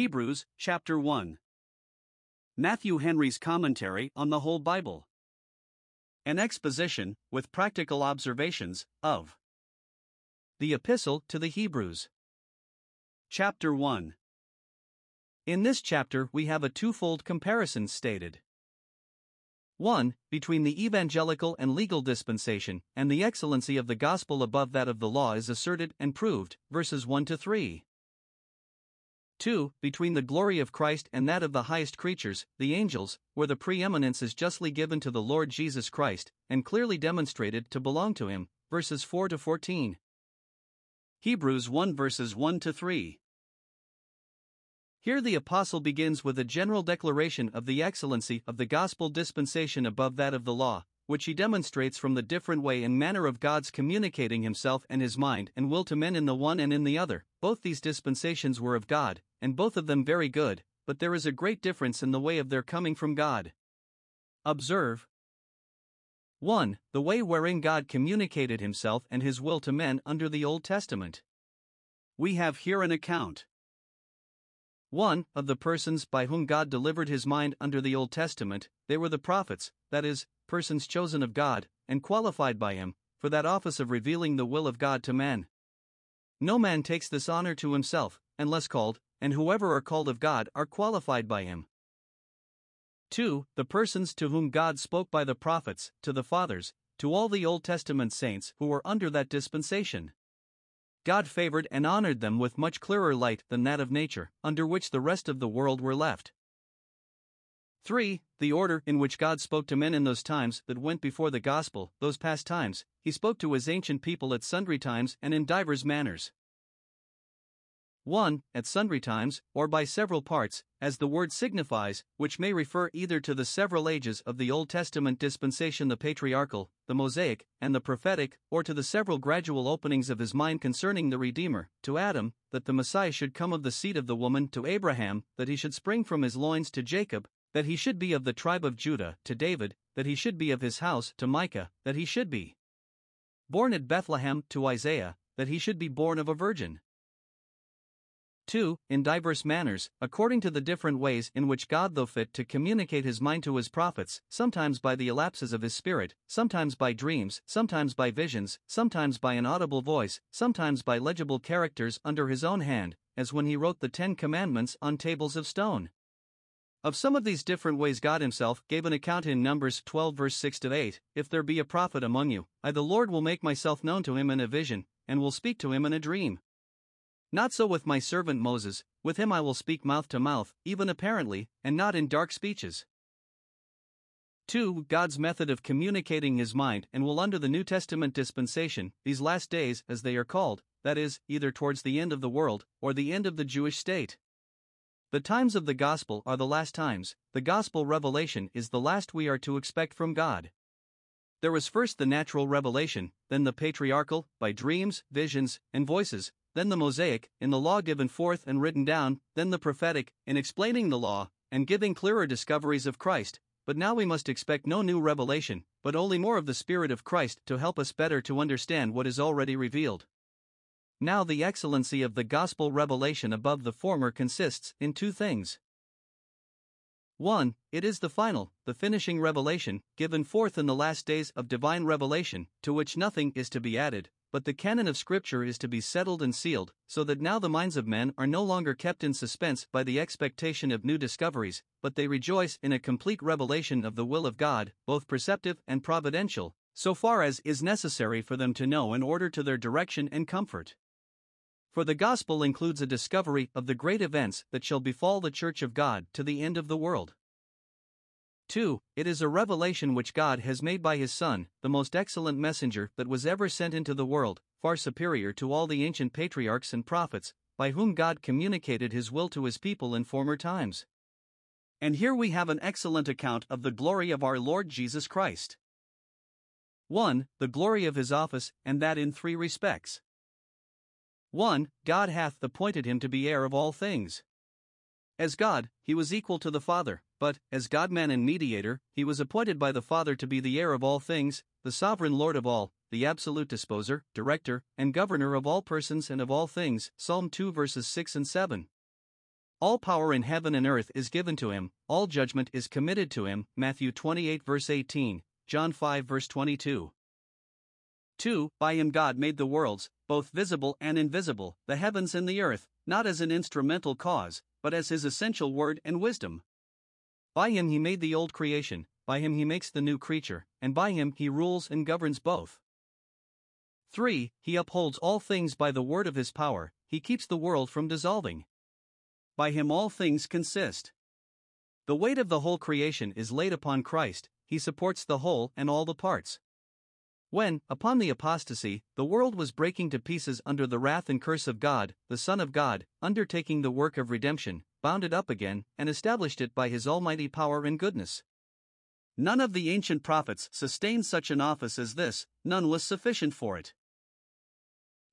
Hebrews, chapter 1. Matthew Henry's commentary on the whole Bible. An exposition, with practical observations, of the Epistle to the Hebrews. Chapter 1. In this chapter, we have a twofold comparison stated. 1. Between the evangelical and legal dispensation, and the excellency of the gospel above that of the law is asserted and proved, verses 1 to 3. 2. Between the glory of Christ and that of the highest creatures, the angels, where the preeminence is justly given to the Lord Jesus Christ, and clearly demonstrated to belong to him, verses 4 to 14. Hebrews 1 verses 1 to 3. Here the Apostle begins with a general declaration of the excellency of the gospel dispensation above that of the law, which he demonstrates from the different way and manner of God's communicating himself and his mind and will to men in the one and in the other. Both these dispensations were of God, and both of them very good, but there is a great difference in the way of their coming from God. Observe 1. The way wherein God communicated himself and his will to men under the Old Testament. We have here an account 1. Of the persons by whom God delivered his mind under the Old Testament, they were the prophets, that is, persons chosen of God, and qualified by him, for that office of revealing the will of God to men. No man takes this honor to himself, unless called, and whoever are called of God are qualified by him. 2. The persons to whom God spoke by the prophets, to the fathers, to all the Old Testament saints who were under that dispensation. God favored and honored them with much clearer light than that of nature, under which the rest of the world were left. 3. The order in which God spoke to men in those times that went before the gospel, those past times, he spoke to his ancient people at sundry times and in divers manners. 1. At sundry times, or by several parts, as the word signifies, which may refer either to the several ages of the Old Testament dispensation, the patriarchal, the Mosaic, and the prophetic, or to the several gradual openings of his mind concerning the Redeemer, to Adam, that the Messiah should come of the seed of the woman, to Abraham, that he should spring from his loins, to Jacob, that he should be of the tribe of Judah, to David, that he should be of his house, to Micah, that he should be born at Bethlehem, to Isaiah, that he should be born of a virgin 2. In diverse manners, according to the different ways in which God though fit to communicate his mind to his prophets, sometimes by the illapses of his spirit, sometimes by dreams, sometimes by visions, sometimes by an audible voice, sometimes by legible characters under his own hand, as when he wrote the Ten Commandments on tables of stone. Of some of these different ways, God Himself gave an account in Numbers 12, verse 6 to 8 If there be a prophet among you, I, the Lord, will make myself known to him in a vision, and will speak to him in a dream. Not so with my servant Moses, with him I will speak mouth to mouth, even apparently, and not in dark speeches. 2. God's method of communicating his mind and will under the New Testament dispensation, these last days, as they are called, that is, either towards the end of the world, or the end of the Jewish state. The times of the gospel are the last times, the gospel revelation is the last we are to expect from God. There was first the natural revelation, then the patriarchal, by dreams, visions, and voices, then the Mosaic, in the law given forth and written down, then the prophetic, in explaining the law, and giving clearer discoveries of Christ. But now we must expect no new revelation, but only more of the Spirit of Christ to help us better to understand what is already revealed. Now, the excellency of the gospel revelation above the former consists in two things. 1. It is the final, the finishing revelation, given forth in the last days of divine revelation, to which nothing is to be added, but the canon of Scripture is to be settled and sealed, so that now the minds of men are no longer kept in suspense by the expectation of new discoveries, but they rejoice in a complete revelation of the will of God, both preceptive and providential, so far as is necessary for them to know in order to their direction and comfort. For the gospel includes a discovery of the great events that shall befall the Church of God to the end of the world. 2. It is a revelation which God has made by His Son, the most excellent messenger that was ever sent into the world, far superior to all the ancient patriarchs and prophets, by whom God communicated His will to His people in former times. And here we have an excellent account of the glory of our Lord Jesus Christ. 1. The glory of His office, and that in three respects. 1. God hath appointed Him to be heir of all things. As God, He was equal to the Father but, as God man and mediator, he was appointed by the Father to be the heir of all things, the sovereign Lord of all, the absolute disposer, director, and governor of all persons and of all things. Psalm 2 verses 6 and 7. All power in heaven and earth is given to him, all judgment is committed to him. Matthew 28 verse 18, John 5 verse 22. 2. By him God made the worlds, both visible and invisible, the heavens and the earth, not as an instrumental cause, but as his essential word and wisdom. By him he made the old creation, by him he makes the new creature, and by him he rules and governs both. 3. He upholds all things by the word of his power, he keeps the world from dissolving. By him all things consist. The weight of the whole creation is laid upon Christ, he supports the whole and all the parts. When, upon the apostasy, the world was breaking to pieces under the wrath and curse of God, the Son of God, undertaking the work of redemption, bound it up again, and established it by his almighty power and goodness. None of the ancient prophets sustained such an office as this, none was sufficient for it.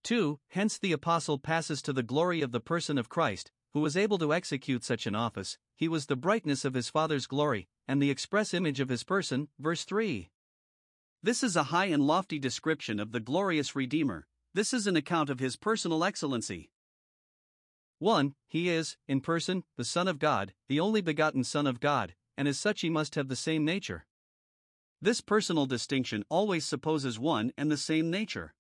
2. Hence the apostle passes to the glory of the person of Christ, who was able to execute such an office, he was the brightness of his Father's glory, and the express image of his person. Verse 3. This is a high and lofty description of the glorious Redeemer, this is an account of his personal excellency. 1. He is, in person, the Son of God, the only begotten Son of God, and as such he must have the same nature. This personal distinction always supposes one and the same nature.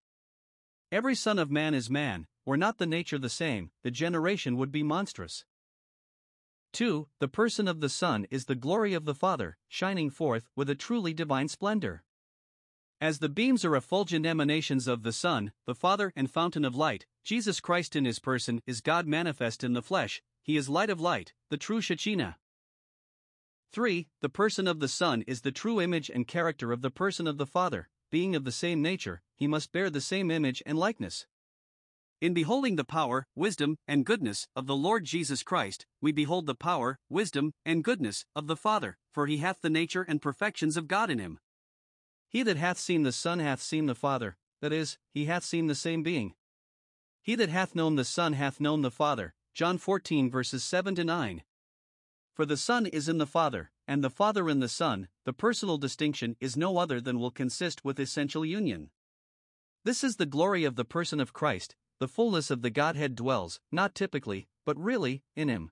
Every Son of Man is man, were not the nature the same, the generation would be monstrous. 2. The person of the Son is the glory of the Father, shining forth with a truly divine splendor. As the beams are effulgent emanations of the sun, the Father and fountain of light, Jesus Christ in his person is God manifest in the flesh, he is light of light, the true Shekinah. 3. The person of the Son is the true image and character of the person of the Father, being of the same nature, he must bear the same image and likeness. In beholding the power, wisdom, and goodness of the Lord Jesus Christ, we behold the power, wisdom, and goodness of the Father, for he hath the nature and perfections of God in him. He that hath seen the Son hath seen the Father, that is, he hath seen the same being. He that hath known the Son hath known the Father. John 14 verses 7 to 9. For the Son is in the Father, and the Father in the Son, the personal distinction is no other than will consist with essential union. This is the glory of the person of Christ, the fullness of the Godhead dwells, not typically, but really, in him.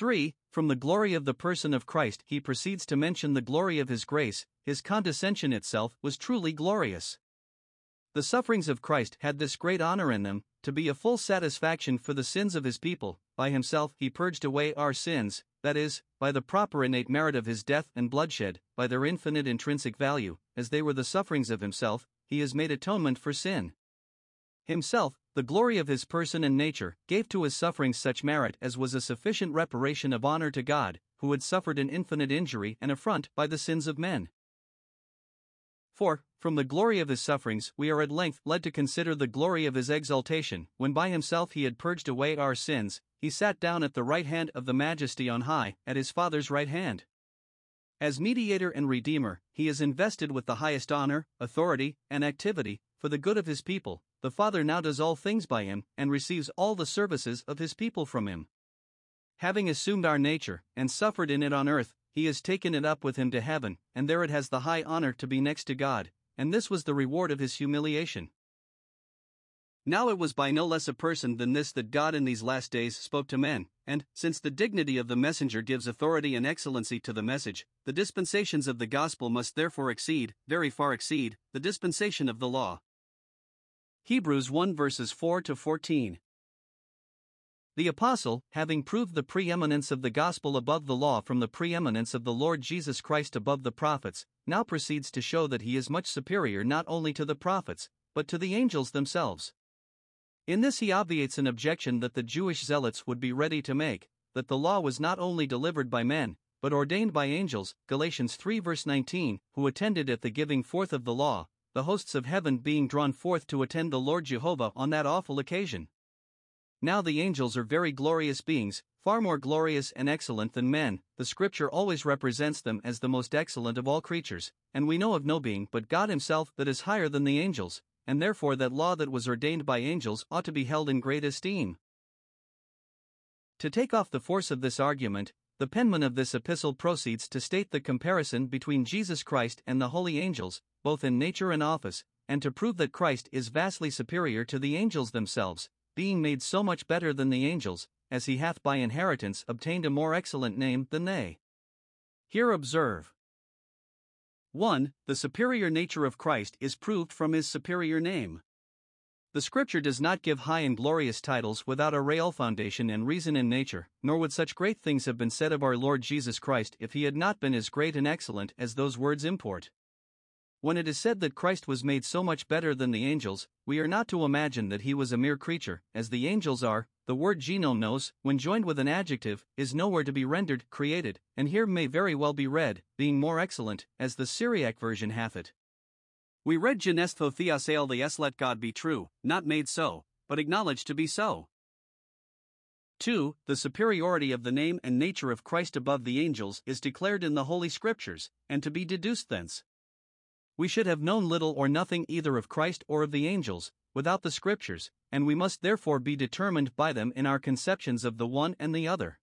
3. From the glory of the person of Christ, he proceeds to mention the glory of his grace, his condescension itself was truly glorious. The sufferings of Christ had this great honor in them, to be a full satisfaction for the sins of his people. By himself he purged away our sins, that is, by the proper innate merit of his death and bloodshed, by their infinite intrinsic value, as they were the sufferings of himself, he has made atonement for sin. Himself, the glory of his person and nature, gave to his sufferings such merit as was a sufficient reparation of honor to God, who had suffered an infinite injury and affront by the sins of men. 4. From the glory of his sufferings, we are at length led to consider the glory of his exaltation, when by himself he had purged away our sins, he sat down at the right hand of the Majesty on high, at his Father's right hand. As mediator and redeemer, he is invested with the highest honor, authority, and activity, for the good of his people, the Father now does all things by him, and receives all the services of his people from him. Having assumed our nature, and suffered in it on earth, he has taken it up with him to heaven, and there it has the high honor to be next to God, and this was the reward of his humiliation. Now it was by no less a person than this that God in these last days spoke to men, and, since the dignity of the messenger gives authority and excellency to the message, the dispensations of the gospel must therefore exceed, very far exceed, the dispensation of the law. Hebrews 1 verses 4 to 14. The Apostle, having proved the preeminence of the gospel above the law from the preeminence of the Lord Jesus Christ above the prophets, now proceeds to show that he is much superior not only to the prophets, but to the angels themselves. In this he obviates an objection that the Jewish zealots would be ready to make that the law was not only delivered by men, but ordained by angels, Galatians 3 verse 19, who attended at the giving forth of the law, the hosts of heaven being drawn forth to attend the Lord Jehovah on that awful occasion. Now the angels are very glorious beings, far more glorious and excellent than men, the scripture always represents them as the most excellent of all creatures, and we know of no being but God Himself that is higher than the angels, and therefore that law that was ordained by angels ought to be held in great esteem. To take off the force of this argument, the penman of this epistle proceeds to state the comparison between Jesus Christ and the holy angels, both in nature and office, and to prove that Christ is vastly superior to the angels themselves, being made so much better than the angels, as he hath by inheritance obtained a more excellent name than they. Here observe 1. The superior nature of Christ is proved from his superior name. The scripture does not give high and glorious titles without a real foundation and reason in nature, nor would such great things have been said of our Lord Jesus Christ if he had not been as great and excellent as those words import. When it is said that Christ was made so much better than the angels, we are not to imagine that he was a mere creature, as the angels are. The word genomenos, when joined with an adjective, is nowhere to be rendered created, and here may very well be read, being more excellent, as the Syriac version hath it. We read genestho theosael the s let God be true, not made so, but acknowledged to be so. 2. The superiority of the name and nature of Christ above the angels is declared in the Holy Scriptures, and to be deduced thence we should have known little or nothing either of Christ or of the angels, without the Scriptures, and we must therefore be determined by them in our conceptions of the one and the other.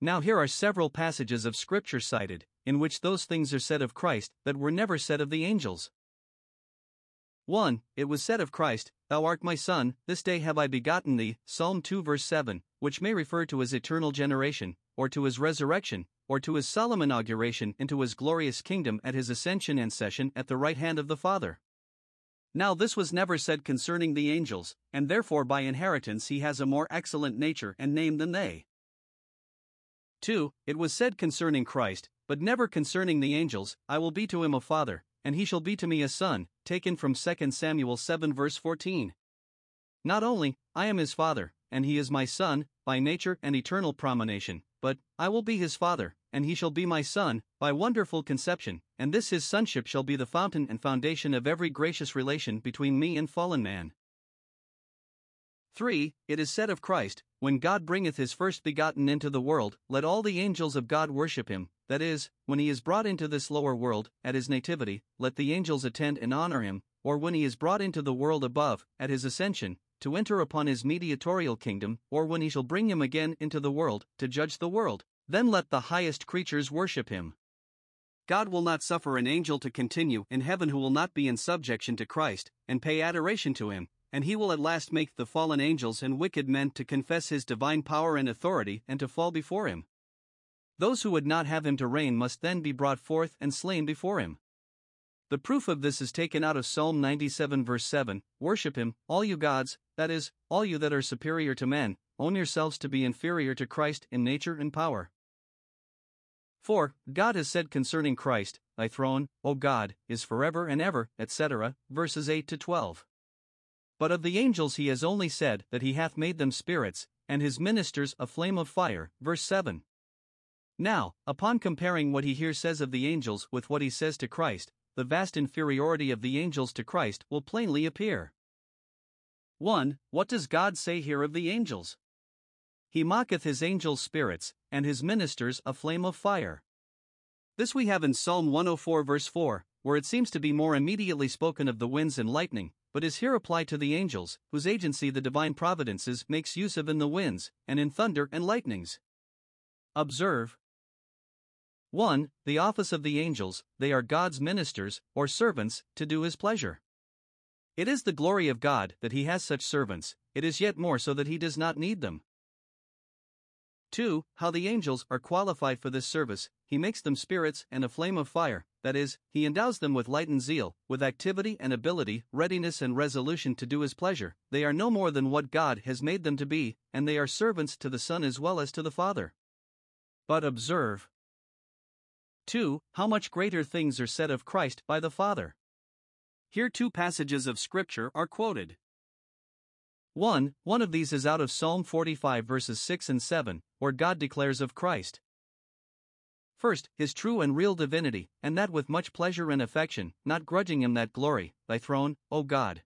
Now, here are several passages of Scripture cited, in which those things are said of Christ that were never said of the angels. 1. It was said of Christ, Thou art my Son, this day have I begotten thee, Psalm 2 verse 7, which may refer to his eternal generation, or to his resurrection, or to his solemn inauguration into his glorious kingdom at his ascension and session at the right hand of the Father. Now, this was never said concerning the angels, and therefore by inheritance he has a more excellent nature and name than they. 2. It was said concerning Christ, but never concerning the angels, I will be to him a father, and he shall be to me a son, taken from 2 Samuel 7 verse 14. Not only, I am his father, and he is my son, by nature and eternal promination, but I will be his father, and he shall be my son, by wonderful conception, and this his sonship shall be the fountain and foundation of every gracious relation between me and fallen man. 3. It is said of Christ, When God bringeth his first begotten into the world, let all the angels of God worship him, that is, when he is brought into this lower world, at his nativity, let the angels attend and honor him, or when he is brought into the world above, at his ascension, to enter upon his mediatorial kingdom, or when he shall bring him again into the world, to judge the world, then let the highest creatures worship him. God will not suffer an angel to continue in heaven who will not be in subjection to Christ, and pay adoration to him, and he will at last make the fallen angels and wicked men to confess his divine power and authority and to fall before him. Those who would not have him to reign must then be brought forth and slain before him. The proof of this is taken out of Psalm 97, verse 7 Worship him, all you gods, that is, all you that are superior to men, own yourselves to be inferior to Christ in nature and power. 4. God has said concerning Christ, Thy throne, O God, is forever and ever, etc., verses 8 to 12. But of the angels he has only said that he hath made them spirits, and his ministers a flame of fire, verse 7. Now, upon comparing what he here says of the angels with what he says to Christ, the vast inferiority of the angels to Christ will plainly appear. 1. What does God say here of the angels? He mocketh his angels spirits, and his ministers a flame of fire. This we have in Psalm 104, verse 4, where it seems to be more immediately spoken of the winds and lightning, but is here applied to the angels, whose agency the divine providences makes use of in the winds, and in thunder and lightnings. Observe, 1. The office of the angels, they are God's ministers, or servants, to do his pleasure. It is the glory of God that he has such servants, it is yet more so that he does not need them. 2. How the angels are qualified for this service, he makes them spirits and a flame of fire, that is, he endows them with light and zeal, with activity and ability, readiness and resolution to do his pleasure. They are no more than what God has made them to be, and they are servants to the Son as well as to the Father. But observe, 2. How much greater things are said of Christ by the Father. Here two passages of Scripture are quoted. 1. One of these is out of Psalm 45 verses 6 and 7, where God declares of Christ. First, his true and real divinity, and that with much pleasure and affection, not grudging him that glory, thy throne, O God.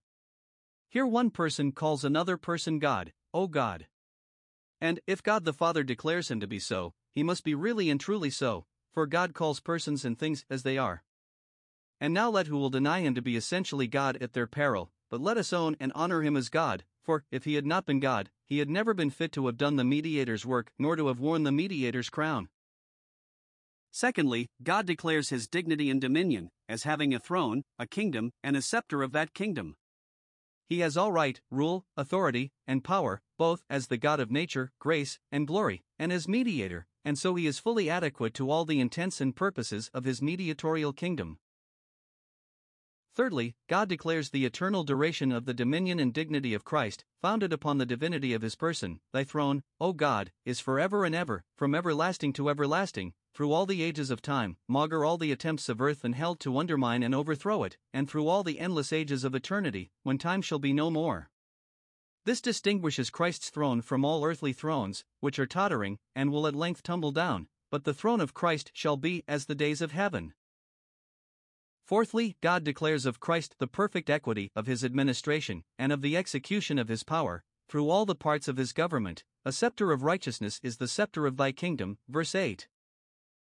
Here one person calls another person God, O God. And, if God the Father declares him to be so, he must be really and truly so, for God calls persons and things as they are. And now let who will deny him to be essentially God at their peril, but let us own and honor him as God, for, if he had not been God, he had never been fit to have done the mediator's work nor to have worn the mediator's crown. Secondly, God declares his dignity and dominion, as having a throne, a kingdom, and a scepter of that kingdom. He has all right, rule, authority, and power, both as the God of nature, grace, and glory, and as mediator, and so he is fully adequate to all the intents and purposes of his mediatorial kingdom. Thirdly, God declares the eternal duration of the dominion and dignity of Christ, founded upon the divinity of his person. Thy throne, O God, is forever and ever, from everlasting to everlasting, through all the ages of time, maugre all the attempts of earth and hell to undermine and overthrow it, and through all the endless ages of eternity, when time shall be no more. This distinguishes Christ's throne from all earthly thrones, which are tottering, and will at length tumble down, but the throne of Christ shall be as the days of heaven. Fourthly, God declares of Christ the perfect equity of his administration, and of the execution of his power, through all the parts of his government. A scepter of righteousness is the scepter of thy kingdom. Verse 8.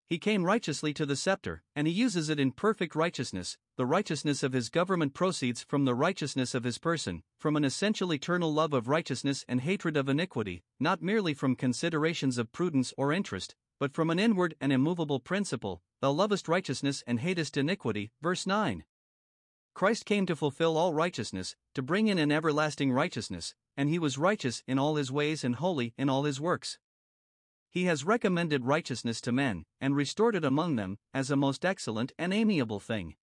He came righteously to the scepter, and he uses it in perfect righteousness. The righteousness of his government proceeds from the righteousness of his person, from an essential eternal love of righteousness and hatred of iniquity, not merely from considerations of prudence or interest, but from an inward and immovable principle, Thou lovest righteousness and hatest iniquity. Verse 9. Christ came to fulfill all righteousness, to bring in an everlasting righteousness, and he was righteous in all his ways and holy in all his works. He has recommended righteousness to men, and restored it among them, as a most excellent and amiable thing.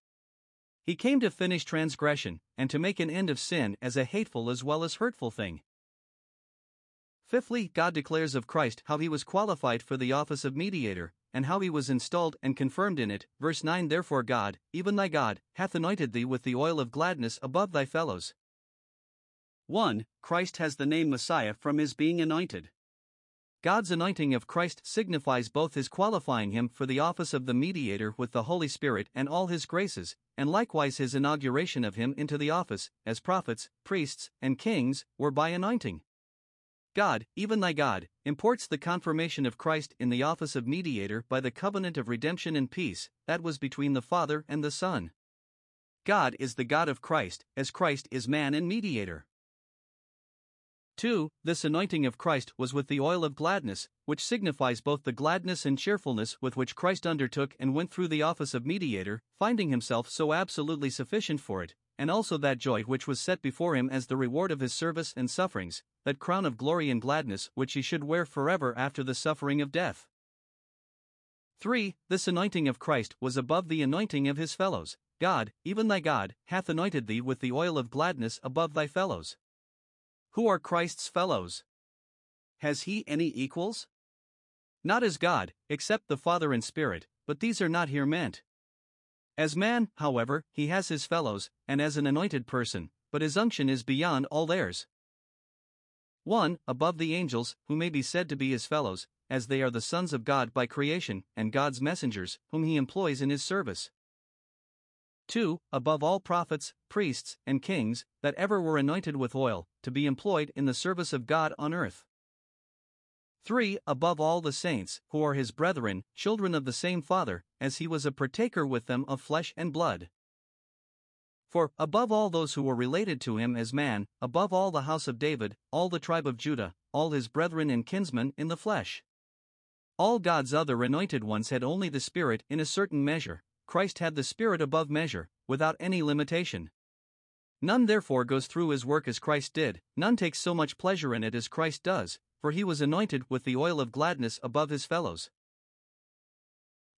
He came to finish transgression, and to make an end of sin as a hateful as well as hurtful thing. Fifthly, God declares of Christ how he was qualified for the office of mediator, and how he was installed and confirmed in it. Verse 9 Therefore God, even thy God, hath anointed thee with the oil of gladness above thy fellows. 1. Christ has the name Messiah from his being anointed. God's anointing of Christ signifies both his qualifying him for the office of the mediator with the Holy Spirit and all his graces, and likewise his inauguration of him into the office, as prophets, priests, and kings, were by anointing. God, even thy God, imports the confirmation of Christ in the office of mediator by the covenant of redemption and peace that was between the Father and the Son. God is the God of Christ, as Christ is man and mediator. 2. This anointing of Christ was with the oil of gladness, which signifies both the gladness and cheerfulness with which Christ undertook and went through the office of mediator, finding himself so absolutely sufficient for it, and also that joy which was set before him as the reward of his service and sufferings, that crown of glory and gladness which he should wear forever after the suffering of death. 3. This anointing of Christ was above the anointing of his fellows. God, even thy God, hath anointed thee with the oil of gladness above thy fellows. Who are Christ's fellows? Has he any equals? Not as God, except the Father and Spirit, but these are not here meant. As man, however, he has his fellows, and as an anointed person, but his unction is beyond all theirs. 1. Above the angels, who may be said to be his fellows, as they are the sons of God by creation, and God's messengers, whom he employs in his service. 2. Above all prophets, priests, and kings, that ever were anointed with oil, to be employed in the service of God on earth. 3. Above all the saints, who are his brethren, children of the same Father, as he was a partaker with them of flesh and blood. For, above all those who were related to him as man, above all the house of David, all the tribe of Judah, all his brethren and kinsmen in the flesh. All God's other anointed ones had only the Spirit in a certain measure, Christ had the Spirit above measure, without any limitation. None therefore goes through his work as Christ did, none takes so much pleasure in it as Christ does, for he was anointed with the oil of gladness above his fellows.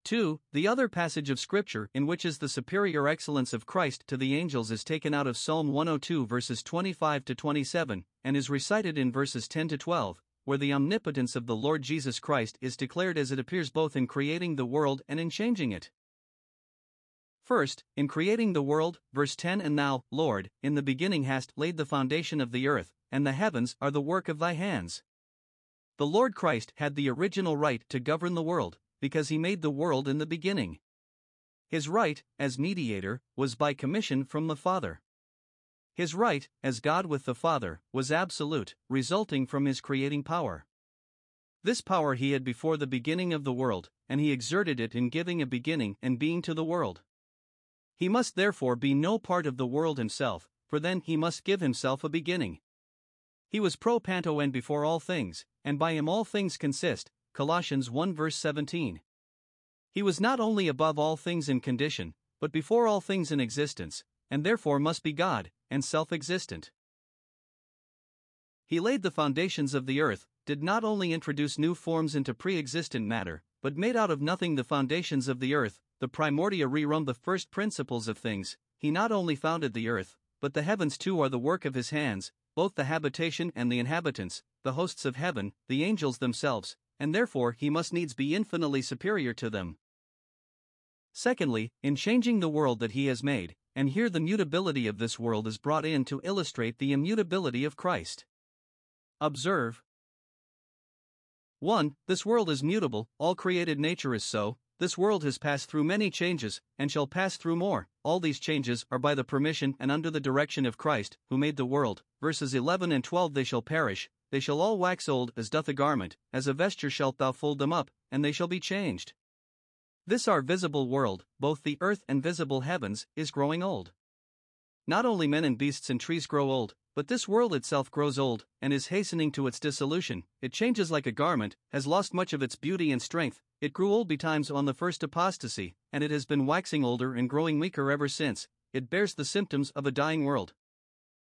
2. The other passage of Scripture in which is the superior excellence of Christ to the angels is taken out of Psalm 102 verses 25 to 27, and is recited in verses 10 to 12, where the omnipotence of the Lord Jesus Christ is declared as it appears both in creating the world and in changing it. First, in creating the world, verse 10 And thou, Lord, in the beginning hast laid the foundation of the earth, and the heavens are the work of thy hands. The Lord Christ had the original right to govern the world, because he made the world in the beginning. His right, as mediator, was by commission from the Father. His right, as God with the Father, was absolute, resulting from his creating power. This power he had before the beginning of the world, and he exerted it in giving a beginning and being to the world. He must therefore be no part of the world himself, for then he must give himself a beginning. He was pro panton and before all things, and by him all things consist. Colossians 1 verse 17. He was not only above all things in condition, but before all things in existence, and therefore must be God, and self existent. He laid the foundations of the earth, did not only introduce new forms into pre existent matter, but made out of nothing the foundations of the earth, the primordia rerum, the first principles of things. He not only founded the earth, but the heavens too are the work of his hands, both the habitation and the inhabitants, the hosts of heaven, the angels themselves, and therefore he must needs be infinitely superior to them. Secondly, in changing the world that he has made, and here the mutability of this world is brought in to illustrate the immutability of Christ. Observe 1. This world is mutable, all created nature is so, this world has passed through many changes, and shall pass through more. All these changes are by the permission and under the direction of Christ, who made the world. Verses 11 and 12 They shall perish, they shall all wax old as doth a garment, as a vesture shalt thou fold them up, and they shall be changed. This our visible world, both the earth and visible heavens, is growing old. Not only men and beasts and trees grow old, but this world itself grows old, and is hastening to its dissolution. It changes like a garment, has lost much of its beauty and strength. It grew old betimes on the first apostasy, and it has been waxing older and growing weaker ever since. It bears the symptoms of a dying world.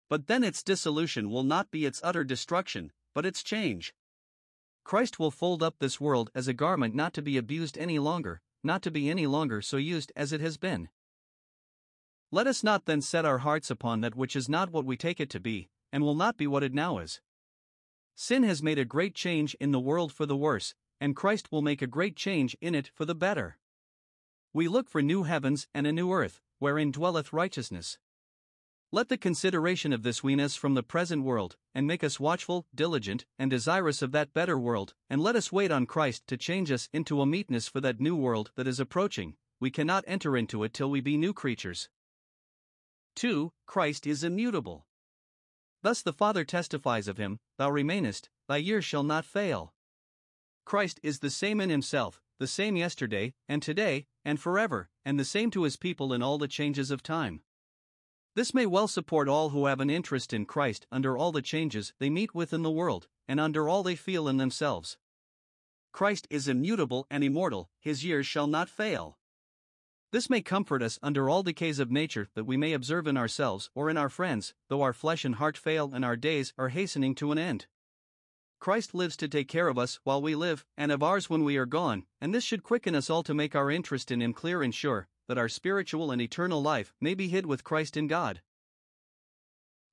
But then its dissolution will not be its utter destruction, but its change. Christ will fold up this world as a garment not to be abused any longer, not to be any longer so used as it has been. Let us not then set our hearts upon that which is not what we take it to be, and will not be what it now is. Sin has made a great change in the world for the worse, and Christ will make a great change in it for the better. We look for new heavens and a new earth, wherein dwelleth righteousness. Let the consideration of this wean us from the present world, and make us watchful, diligent, and desirous of that better world, and let us wait on Christ to change us into a meetness for that new world that is approaching. We cannot enter into it till we be new creatures. 2. Christ is immutable. Thus the Father testifies of him, Thou remainest, thy years shall not fail. Christ is the same in himself, the same yesterday, and today, and forever, and the same to his people in all the changes of time. This may well support all who have an interest in Christ under all the changes they meet with in the world, and under all they feel in themselves. Christ is immutable and immortal, his years shall not fail. This may comfort us under all decays of nature that we may observe in ourselves or in our friends, though our flesh and heart fail and our days are hastening to an end. Christ lives to take care of us while we live, and of ours when we are gone, and this should quicken us all to make our interest in Him clear and sure, that our spiritual and eternal life may be hid with Christ in God.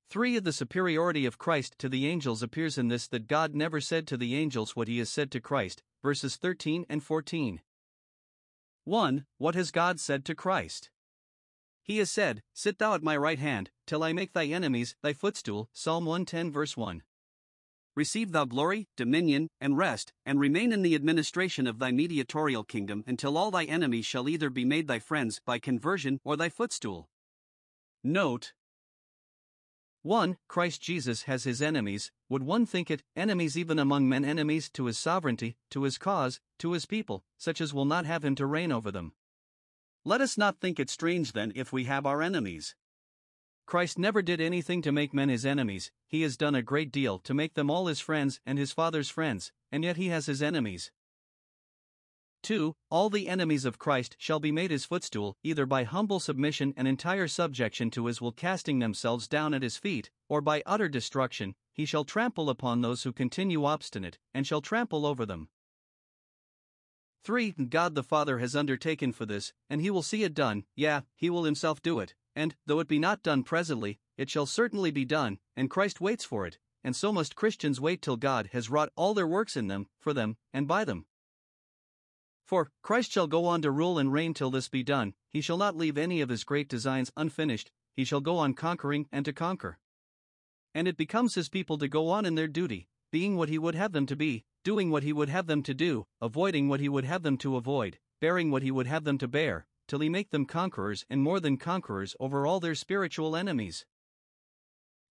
3. The superiority of Christ to the angels appears in this that God never said to the angels what He has said to Christ, verses 13 and 14. 1. What has God said to Christ? He has said, Sit thou at my right hand, till I make thy enemies thy footstool. Psalm 110, verse 1. Receive thou glory, dominion, and rest, and remain in the administration of thy mediatorial kingdom until all thy enemies shall either be made thy friends by conversion or thy footstool. Note 1. Christ Jesus has his enemies, would one think it, enemies even among men, enemies to his sovereignty, to his cause, to his people, such as will not have him to reign over them. Let us not think it strange then if we have our enemies. Christ never did anything to make men his enemies, he has done a great deal to make them all his friends and his Father's friends, and yet he has his enemies. 2. All the enemies of Christ shall be made his footstool, either by humble submission and entire subjection to his will, casting themselves down at his feet, or by utter destruction, he shall trample upon those who continue obstinate, and shall trample over them. 3. God the Father has undertaken for this, and he will see it done, yea, he will himself do it, and, though it be not done presently, it shall certainly be done, and Christ waits for it, and so must Christians wait till God has wrought all their works in them, for them, and by them. For Christ shall go on to rule and reign till this be done, he shall not leave any of his great designs unfinished, he shall go on conquering and to conquer. And it becomes his people to go on in their duty, being what he would have them to be, doing what he would have them to do, avoiding what he would have them to avoid, bearing what he would have them to bear, till he make them conquerors and more than conquerors over all their spiritual enemies.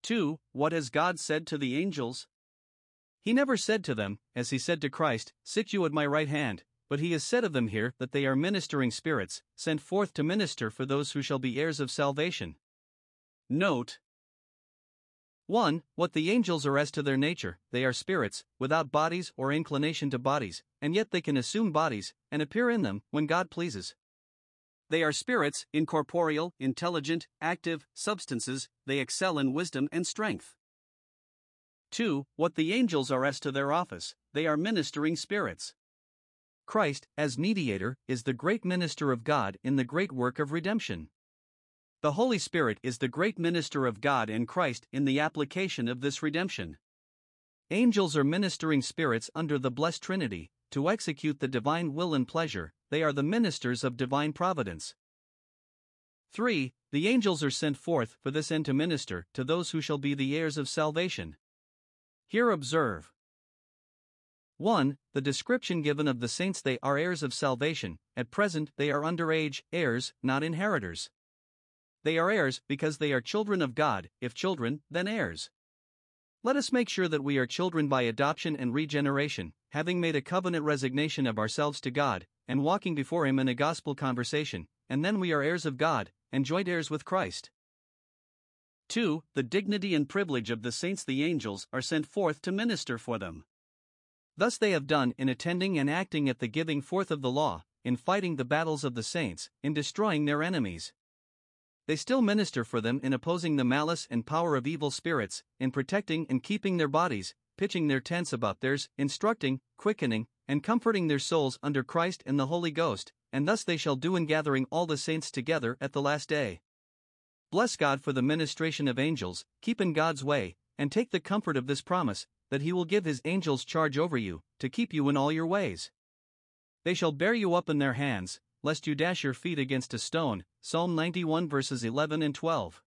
2. What has God said to the angels? He never said to them, as he said to Christ, Sit you at my right hand, but he has said of them here that they are ministering spirits, sent forth to minister for those who shall be heirs of salvation. Note 1. What the angels are as to their nature, they are spirits, without bodies or inclination to bodies, and yet they can assume bodies, and appear in them, when God pleases. They are spirits, incorporeal, intelligent, active, substances, they excel in wisdom and strength. 2. What the angels are as to their office, they are ministering spirits. Christ, as mediator, is the great minister of God in the great work of redemption. The Holy Spirit is the great minister of God and Christ in the application of this redemption. Angels are ministering spirits under the blessed Trinity, to execute the divine will and pleasure, they are the ministers of divine providence. 3. The angels are sent forth for this end to minister to those who shall be the heirs of salvation. Here observe 1. The description given of the saints they are heirs of salvation, at present they are underage, heirs, not inheritors. They are heirs because they are children of God, if children, then heirs. Let us make sure that we are children by adoption and regeneration, having made a covenant resignation of ourselves to God, and walking before Him in a gospel conversation, and then we are heirs of God, and joint heirs with Christ. 2. The dignity and privilege of the saints, the angels, are sent forth to minister for them. Thus they have done in attending and acting at the giving forth of the law, in fighting the battles of the saints, in destroying their enemies. They still minister for them in opposing the malice and power of evil spirits, in protecting and keeping their bodies, pitching their tents about theirs, instructing, quickening, and comforting their souls under Christ and the Holy Ghost, and thus they shall do in gathering all the saints together at the last day. Bless God for the ministration of angels, keep in God's way, and take the comfort of this promise, that he will give his angels charge over you, to keep you in all your ways. They shall bear you up in their hands, lest you dash your feet against a stone. Psalm 91 verses 11 and 12.